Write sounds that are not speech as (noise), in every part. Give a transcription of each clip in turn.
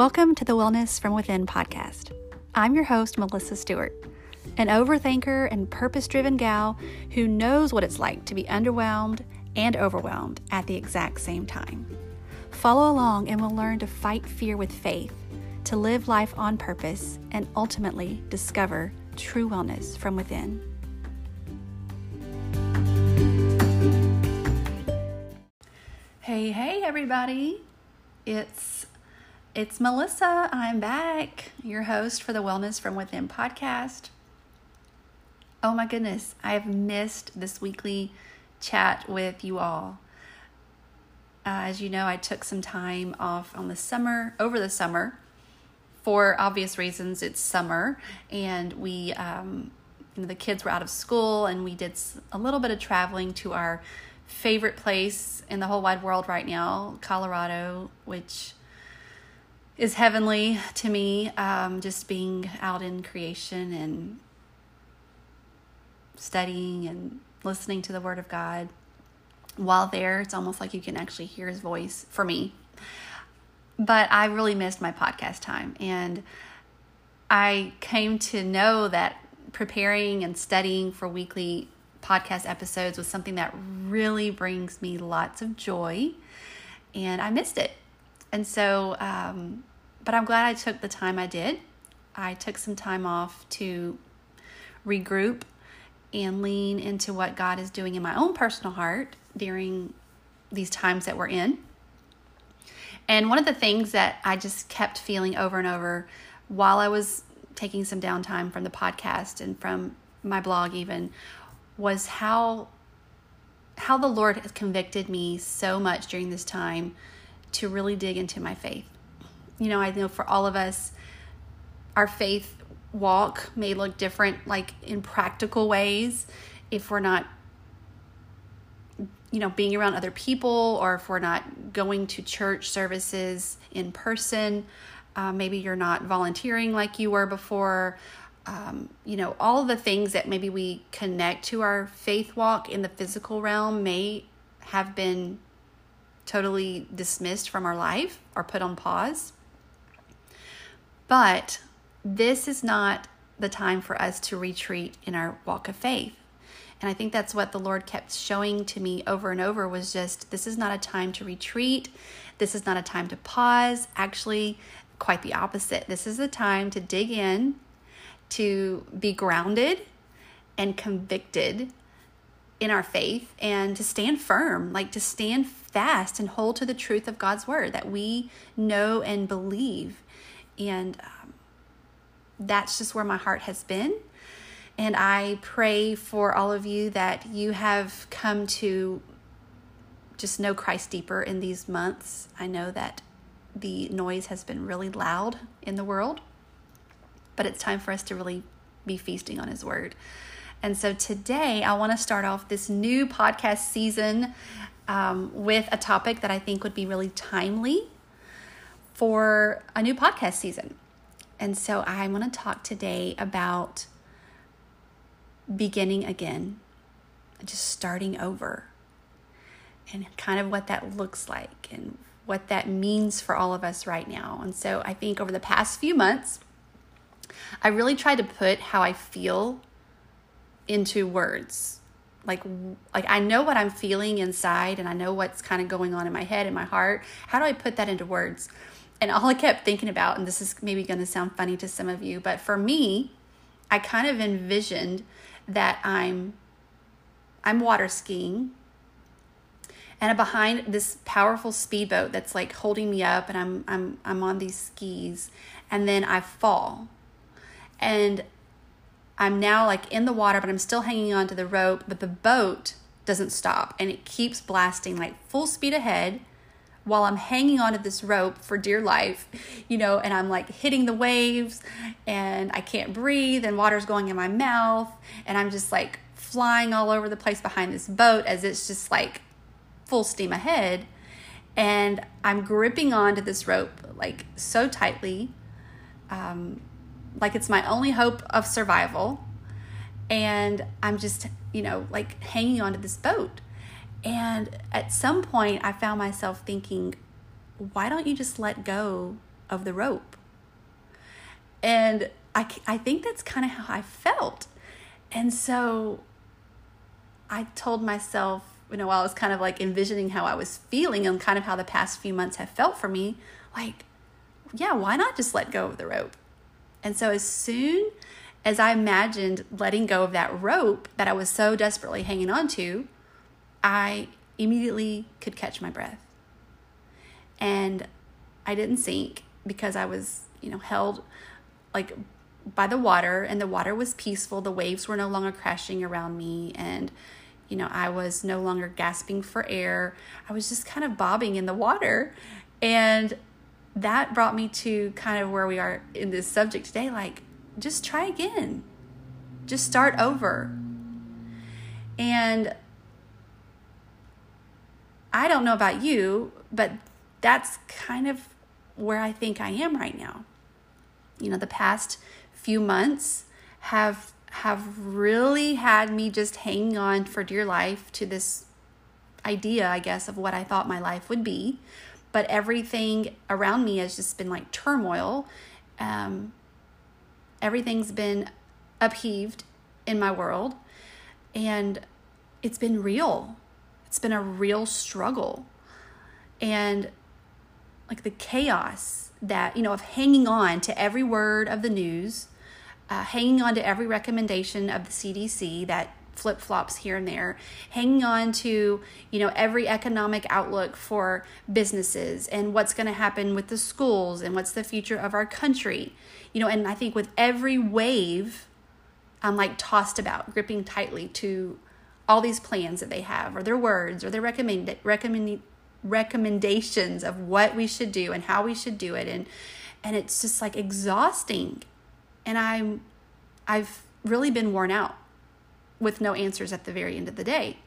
Welcome to the Wellness from Within podcast. I'm your host, Melissa Stewart, an overthinker and purpose driven gal who knows what it's like to be underwhelmed and overwhelmed at the exact same time. Follow along and we'll learn to fight fear with faith, to live life on purpose, and ultimately discover true wellness from within. Hey, hey, everybody. It's it's Melissa. I'm back, your host for the Wellness from Within podcast. Oh my goodness, I have missed this weekly chat with you all. Uh, as you know, I took some time off on the summer, over the summer, for obvious reasons. It's summer, and we, um, you know, the kids were out of school, and we did a little bit of traveling to our favorite place in the whole wide world right now, Colorado, which is heavenly to me. Um, just being out in creation and studying and listening to the Word of God. While there, it's almost like you can actually hear His voice for me. But I really missed my podcast time. And I came to know that preparing and studying for weekly podcast episodes was something that really brings me lots of joy. And I missed it. And so um, but I'm glad I took the time I did. I took some time off to regroup and lean into what God is doing in my own personal heart during these times that we're in. And one of the things that I just kept feeling over and over while I was taking some downtime from the podcast and from my blog even was how how the Lord has convicted me so much during this time to really dig into my faith you know, I know for all of us, our faith walk may look different, like in practical ways, if we're not, you know, being around other people or if we're not going to church services in person. Uh, maybe you're not volunteering like you were before. Um, you know, all the things that maybe we connect to our faith walk in the physical realm may have been totally dismissed from our life or put on pause. But this is not the time for us to retreat in our walk of faith. And I think that's what the Lord kept showing to me over and over was just this is not a time to retreat. This is not a time to pause. Actually, quite the opposite. This is the time to dig in, to be grounded and convicted in our faith and to stand firm, like to stand fast and hold to the truth of God's word that we know and believe. And um, that's just where my heart has been. And I pray for all of you that you have come to just know Christ deeper in these months. I know that the noise has been really loud in the world, but it's time for us to really be feasting on His Word. And so today I want to start off this new podcast season um, with a topic that I think would be really timely for a new podcast season. And so I want to talk today about beginning again, just starting over, and kind of what that looks like and what that means for all of us right now. And so I think over the past few months, I really tried to put how I feel into words. Like like I know what I'm feeling inside and I know what's kind of going on in my head and my heart. How do I put that into words? And all I kept thinking about, and this is maybe going to sound funny to some of you, but for me, I kind of envisioned that I'm I'm water skiing and I'm behind this powerful speedboat that's like holding me up and I'm I'm I'm on these skis and then I fall. And I'm now like in the water but I'm still hanging on to the rope, but the boat doesn't stop and it keeps blasting like full speed ahead while I'm hanging onto this rope for dear life, you know, and I'm like hitting the waves and I can't breathe and water's going in my mouth and I'm just like flying all over the place behind this boat as it's just like full steam ahead. And I'm gripping onto this rope like so tightly, um, like it's my only hope of survival. And I'm just, you know, like hanging onto this boat and at some point, I found myself thinking, why don't you just let go of the rope. And I, I think that's kind of how I felt. And so I told myself, you know, while I was kind of like envisioning how I was feeling and kind of how the past few months have felt for me, like, yeah, why not just let go of the rope? And so as soon as I imagined letting go of that rope that I was so desperately hanging on to, I immediately could catch my breath. And I didn't sink because I was, you know, held like by the water and the water was peaceful. The waves were no longer crashing around me and you know, I was no longer gasping for air. I was just kind of bobbing in the water. And that brought me to kind of where we are in this subject today like just try again. Just start over. And I don't know about you, but that's kind of where I think I am right now. You know, the past few months have have really had me just hanging on for dear life to this idea, I guess, of what I thought my life would be. But everything around me has just been like turmoil. Um, everything's been upheaved in my world, and it's been real. It's been a real struggle. And like the chaos that, you know, of hanging on to every word of the news, uh, hanging on to every recommendation of the CDC that flip flops here and there, hanging on to, you know, every economic outlook for businesses and what's going to happen with the schools and what's the future of our country. You know, and I think with every wave, I'm like tossed about, gripping tightly to all these plans that they have or their words or their recommend, recommend, recommendations of what we should do and how we should do it. And and it's just like exhausting. And i'm i've really been worn out with no answers at the very end of the day.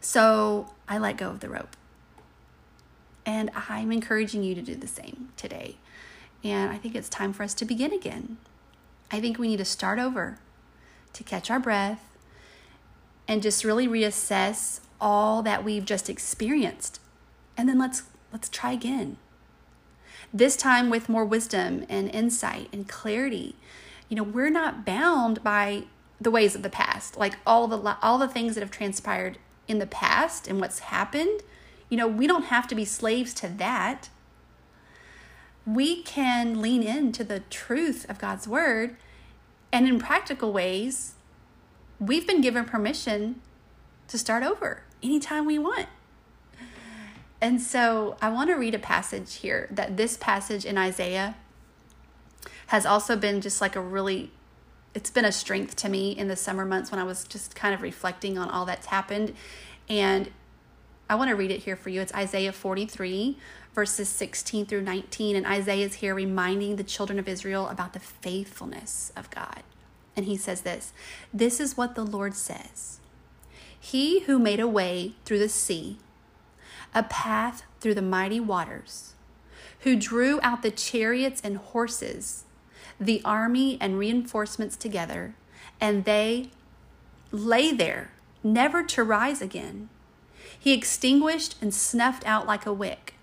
So i let go of the rope. And i'm encouraging you to do the same today. And i think it's time for us to begin again. I think we need to start over to catch our breath and just really reassess all that we've just experienced. And then let's let's try again. This time with more wisdom and insight and clarity. You know, we're not bound by the ways of the past. Like all the all the things that have transpired in the past and what's happened, you know, we don't have to be slaves to that. We can lean into the truth of God's word and in practical ways we've been given permission to start over anytime we want. And so I want to read a passage here that this passage in Isaiah has also been just like a really it's been a strength to me in the summer months when I was just kind of reflecting on all that's happened. And I want to read it here for you. It's Isaiah 43, verses 16 through 19. And Isaiah is here reminding the children of Israel about the faithfulness of God. And he says this This is what the Lord says He who made a way through the sea, a path through the mighty waters, who drew out the chariots and horses, the army and reinforcements together, and they lay there, never to rise again. He extinguished and snuffed out like a wick.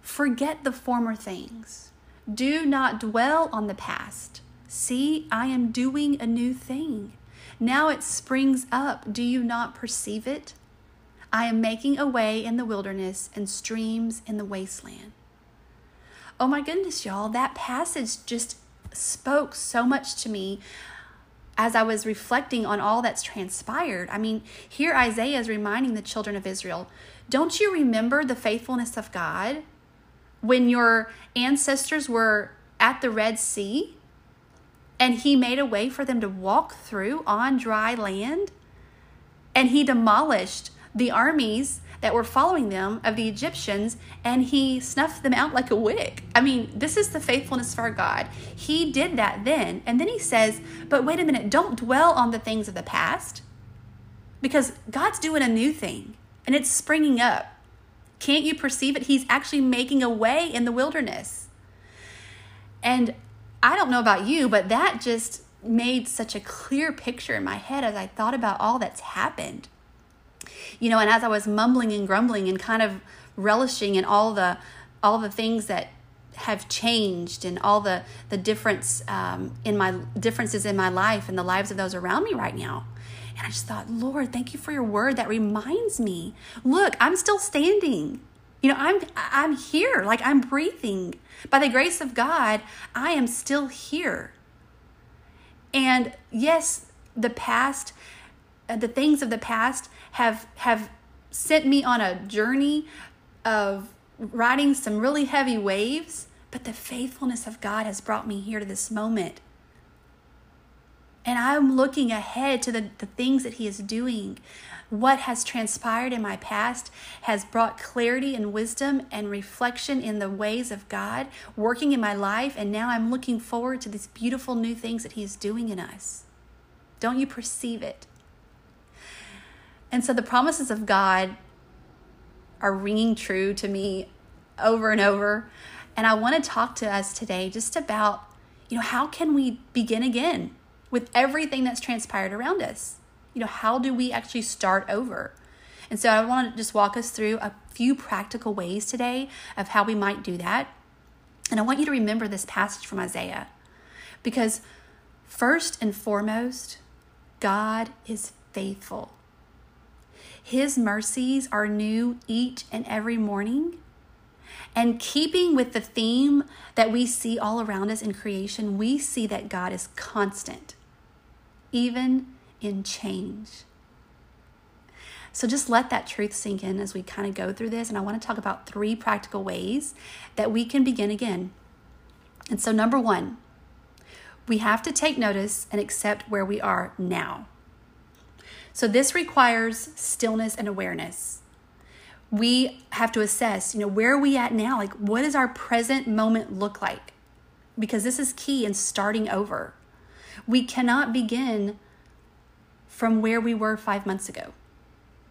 Forget the former things. Do not dwell on the past. See, I am doing a new thing. Now it springs up. Do you not perceive it? I am making a way in the wilderness and streams in the wasteland. Oh my goodness, y'all, that passage just spoke so much to me as I was reflecting on all that's transpired. I mean, here Isaiah is reminding the children of Israel don't you remember the faithfulness of God when your ancestors were at the Red Sea? And he made a way for them to walk through on dry land. And he demolished the armies that were following them of the Egyptians and he snuffed them out like a wick. I mean, this is the faithfulness of our God. He did that then. And then he says, but wait a minute, don't dwell on the things of the past because God's doing a new thing and it's springing up. Can't you perceive it? He's actually making a way in the wilderness. And I don't know about you, but that just made such a clear picture in my head as I thought about all that's happened. You know, and as I was mumbling and grumbling and kind of relishing in all the all the things that have changed and all the the difference um, in my differences in my life and the lives of those around me right now. And I just thought, Lord, thank you for your word that reminds me. Look, I'm still standing. You know, I'm I'm here, like I'm breathing. By the grace of God, I am still here. And yes, the past, uh, the things of the past have have sent me on a journey of riding some really heavy waves, but the faithfulness of God has brought me here to this moment. And I'm looking ahead to the, the things that He is doing. What has transpired in my past has brought clarity and wisdom and reflection in the ways of God working in my life. And now I'm looking forward to these beautiful new things that He is doing in us. Don't you perceive it? And so the promises of God are ringing true to me over and over. And I want to talk to us today just about, you know, how can we begin again with everything that's transpired around us? You know, how do we actually start over? And so I want to just walk us through a few practical ways today of how we might do that. And I want you to remember this passage from Isaiah because, first and foremost, God is faithful. His mercies are new each and every morning. And keeping with the theme that we see all around us in creation, we see that God is constant, even in change. So just let that truth sink in as we kind of go through this. And I want to talk about three practical ways that we can begin again. And so, number one, we have to take notice and accept where we are now. So this requires stillness and awareness. We have to assess, you know, where are we at now? Like, what does our present moment look like? Because this is key in starting over. We cannot begin from where we were five months ago.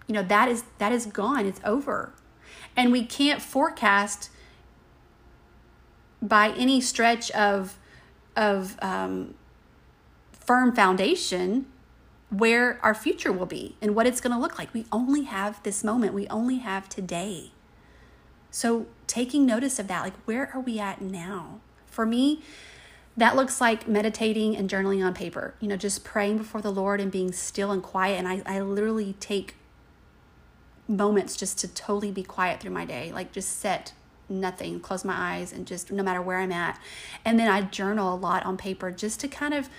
You know, that is that is gone, it's over. And we can't forecast by any stretch of of um, firm foundation where our future will be and what it's going to look like. We only have this moment, we only have today. So, taking notice of that, like, where are we at now? For me, that looks like meditating and journaling on paper, you know, just praying before the Lord and being still and quiet. And I, I literally take moments just to totally be quiet through my day, like just set nothing, close my eyes, and just no matter where I'm at. And then I journal a lot on paper just to kind of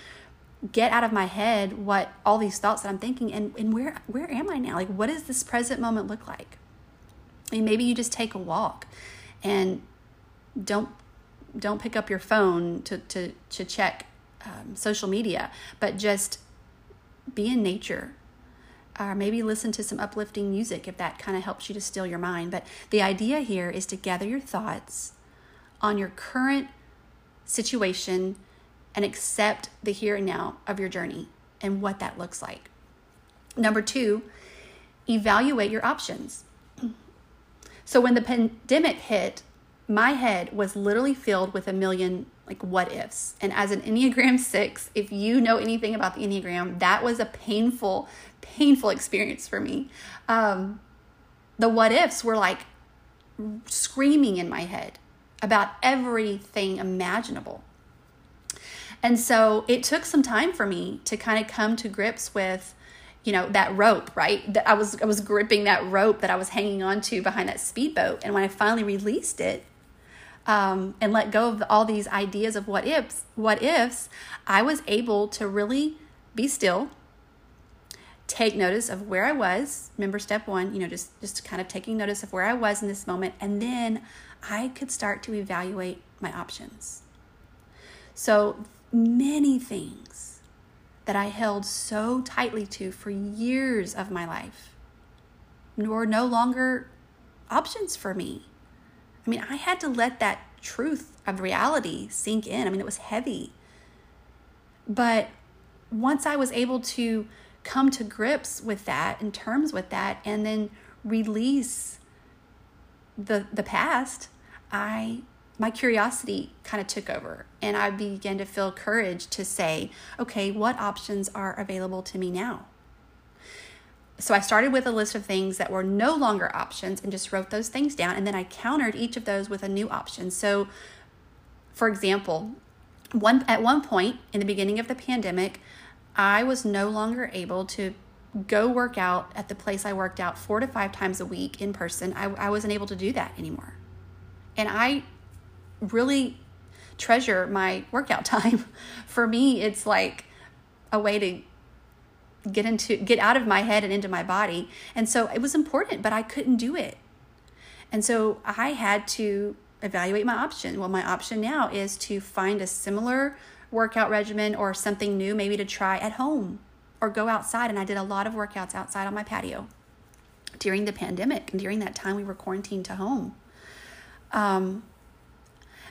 get out of my head what all these thoughts that I'm thinking and, and where where am I now? Like what does this present moment look like? Mean maybe you just take a walk and don't don't pick up your phone to to to check um, social media, but just be in nature. Or maybe listen to some uplifting music if that kind of helps you to still your mind. But the idea here is to gather your thoughts on your current situation and accept the here and now of your journey and what that looks like. Number two, evaluate your options. (clears throat) So when the pandemic hit, my head was literally filled with a million like what ifs. And as an Enneagram (laughs) 6, if you know anything about the Enneagram, that was a painful, painful experience for me. Um, the what ifs were like screaming in my head about everything imaginable. And so it took some time for me to kind of come to grips with you know that rope right that i was i was gripping that rope that i was hanging on to behind that speedboat and when i finally released it um, and let go of all these ideas of what ifs what ifs i was able to really be still take notice of where i was. Remember step one you know just just kind of taking notice of where i was in this moment. And then i could start to evaluate my options. So many things that I held so tightly to for years of my life were no longer options for me. I mean, I had to let that truth of reality sink in. I mean, it was heavy. But once I was able to come to grips with that and terms with that and then release the the past, I my curiosity kind of took over and I began to feel courage to say, okay, what options are available to me now? So I started with a list of things that were no longer options and just wrote those things down. And then I countered each of those with a new option. So For example, one at one point in the beginning of the pandemic, I was no longer able to go work out at the place I worked out four to five times a week in person. I, I wasn't able to do that anymore. And I really treasure my workout (laughs) time. For me, it's like a way to get into get out of my head and into my body. And so it was important, but I couldn't do it. And so I had to evaluate my option. Well, my option now is to find a similar workout regimen or something new maybe to try at home or go outside. And I did a lot of workouts outside on my patio during the pandemic and during that time we were quarantined to home. Um,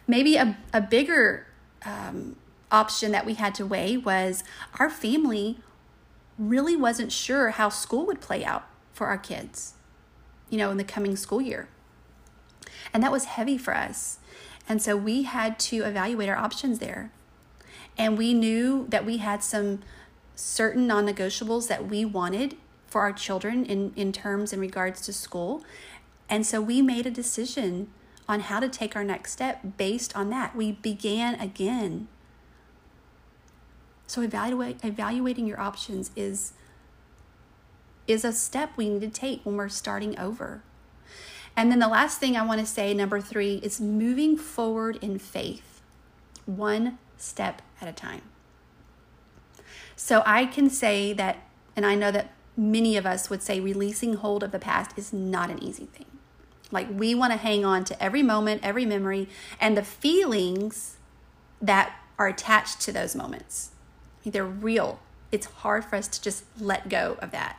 maybe a, a bigger um, option that we had to weigh was our family really wasn't sure how school would play out for our kids, you know, in the coming school year. And that was heavy for us. And so we had to evaluate our options there. And we knew that we had some certain non negotiables that we wanted for our children in, in terms in regards to school. And so we made a decision on how to take our next step based on that. We began again. So evaluate evaluating your options is is a step we need to take when we're starting over. And then the last thing I want to say, number 3, is moving forward in faith. One step at a time. So I can say that and I know that many of us would say releasing hold of the past is not an easy thing. Like we want to hang on to every moment, every memory, and the feelings that are attached to those moments. They're real. It's hard for us to just let go of that.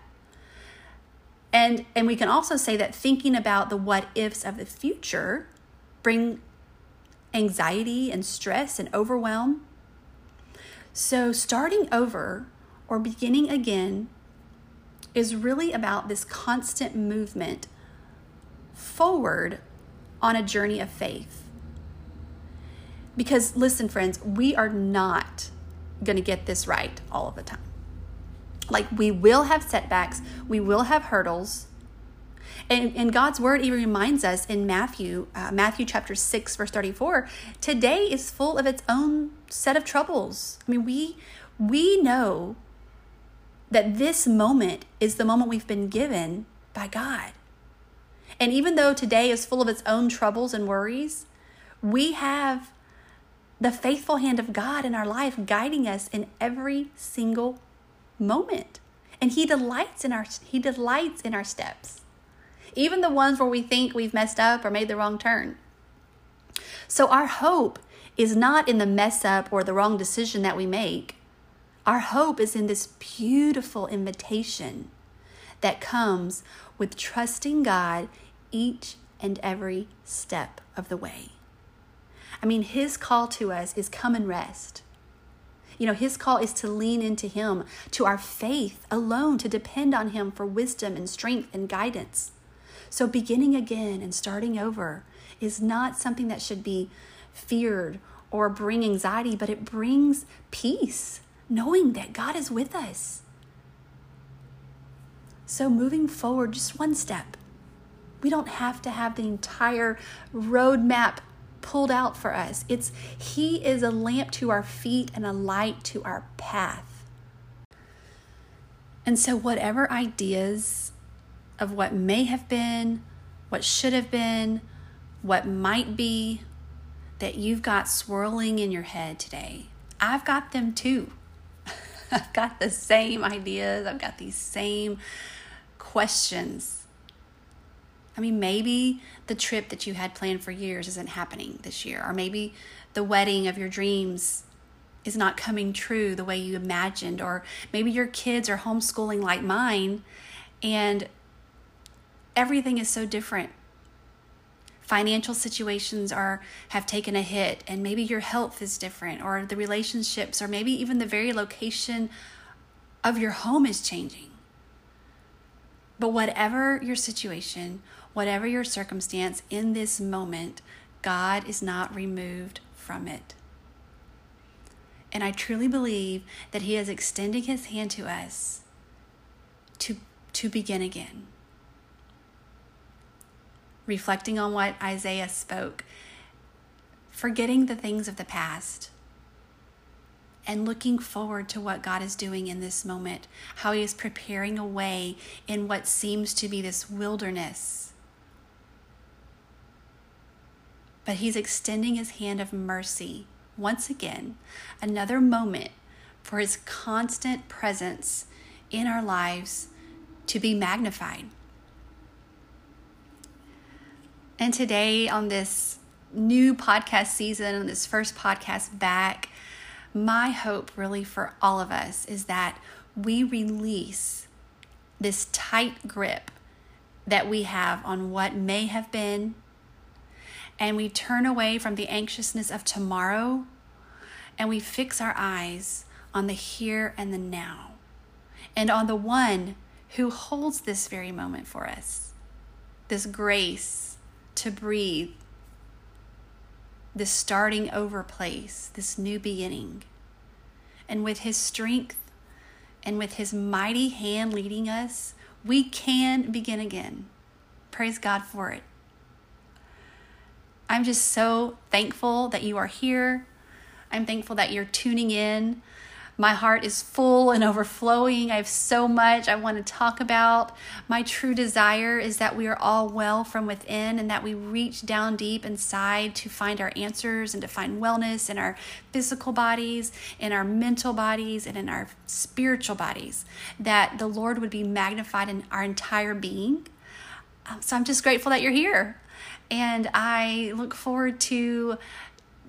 And and we can also say that thinking about the what ifs of the future bring anxiety and stress and overwhelm. So starting over or beginning again is really about this constant movement forward on a journey of faith. Because listen, friends, we are not going to get this right all of the time. Like we will have setbacks, we will have hurdles. And, and God's word even reminds us in Matthew, uh, Matthew chapter 6, verse 34, today is full of its own set of troubles. I mean, we we know that this moment is the moment we've been given by God. And even though today is full of its own troubles and worries, we have the faithful hand of God in our life guiding us in every single moment. And he delights in our he delights in our steps. Even the ones where we think we've messed up or made the wrong turn. So our hope is not in the mess up or the wrong decision that we make. Our hope is in this beautiful invitation that comes with trusting God each and every step of the way. I mean, His call to us is come and rest. You know, His call is to lean into Him, to our faith alone, to depend on Him for wisdom and strength and guidance. So, beginning again and starting over is not something that should be feared or bring anxiety, but it brings peace, knowing that God is with us. So, moving forward, just one step, we don't have to have the entire roadmap pulled out for us. It's He is a lamp to our feet and a light to our path. And so, whatever ideas of what may have been, what should have been, what might be that you've got swirling in your head today, I've got them too. (laughs) I've got the same ideas, I've got these same questions I mean, maybe the trip that you had planned for years isn't happening this year, or maybe the wedding of your dreams is not coming true the way you imagined, or maybe your kids are homeschooling like mine and everything is so different. Financial situations are have taken a hit and maybe your health is different or the relationships or maybe even the very location of your home is changing. But whatever your situation, whatever your circumstance in this moment, God is not removed from it. And I truly believe that He is extending His hand to us to, to begin again. Reflecting on what Isaiah spoke forgetting the things of the past and looking forward to what God is doing in this moment, how He is preparing a way in what seems to be this wilderness. But He's extending His hand of mercy once again, another moment for His constant presence in our lives to be magnified. And today, on this new podcast season, on this first podcast back, my hope really for all of us is that we release this tight grip that we have on what may have been, and we turn away from the anxiousness of tomorrow and we fix our eyes on the here and the now and on the one who holds this very moment for us this grace to breathe this starting over place, this new beginning. And with His strength and with His mighty hand leading us, we can begin again. Praise God for it. I'm just so thankful that you are here. I'm thankful that you're tuning in. My heart is full and overflowing. I have so much I want to talk about. My true desire is that we are all well from within and that we reach down deep inside to find our answers and to find wellness in our physical bodies, in our mental bodies, and in our spiritual bodies. That the Lord would be magnified in our entire being. Um, so I'm just grateful that you're here. And I look forward to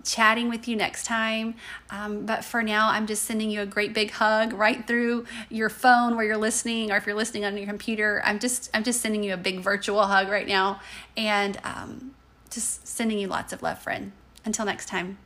chatting with you next time. Um, but for now, I'm just sending you a great big hug right through your phone where you're listening, or if you're listening on your computer. I'm just I'm just sending you a big virtual hug right now, and um, just sending you lots of love, friend. Until next time.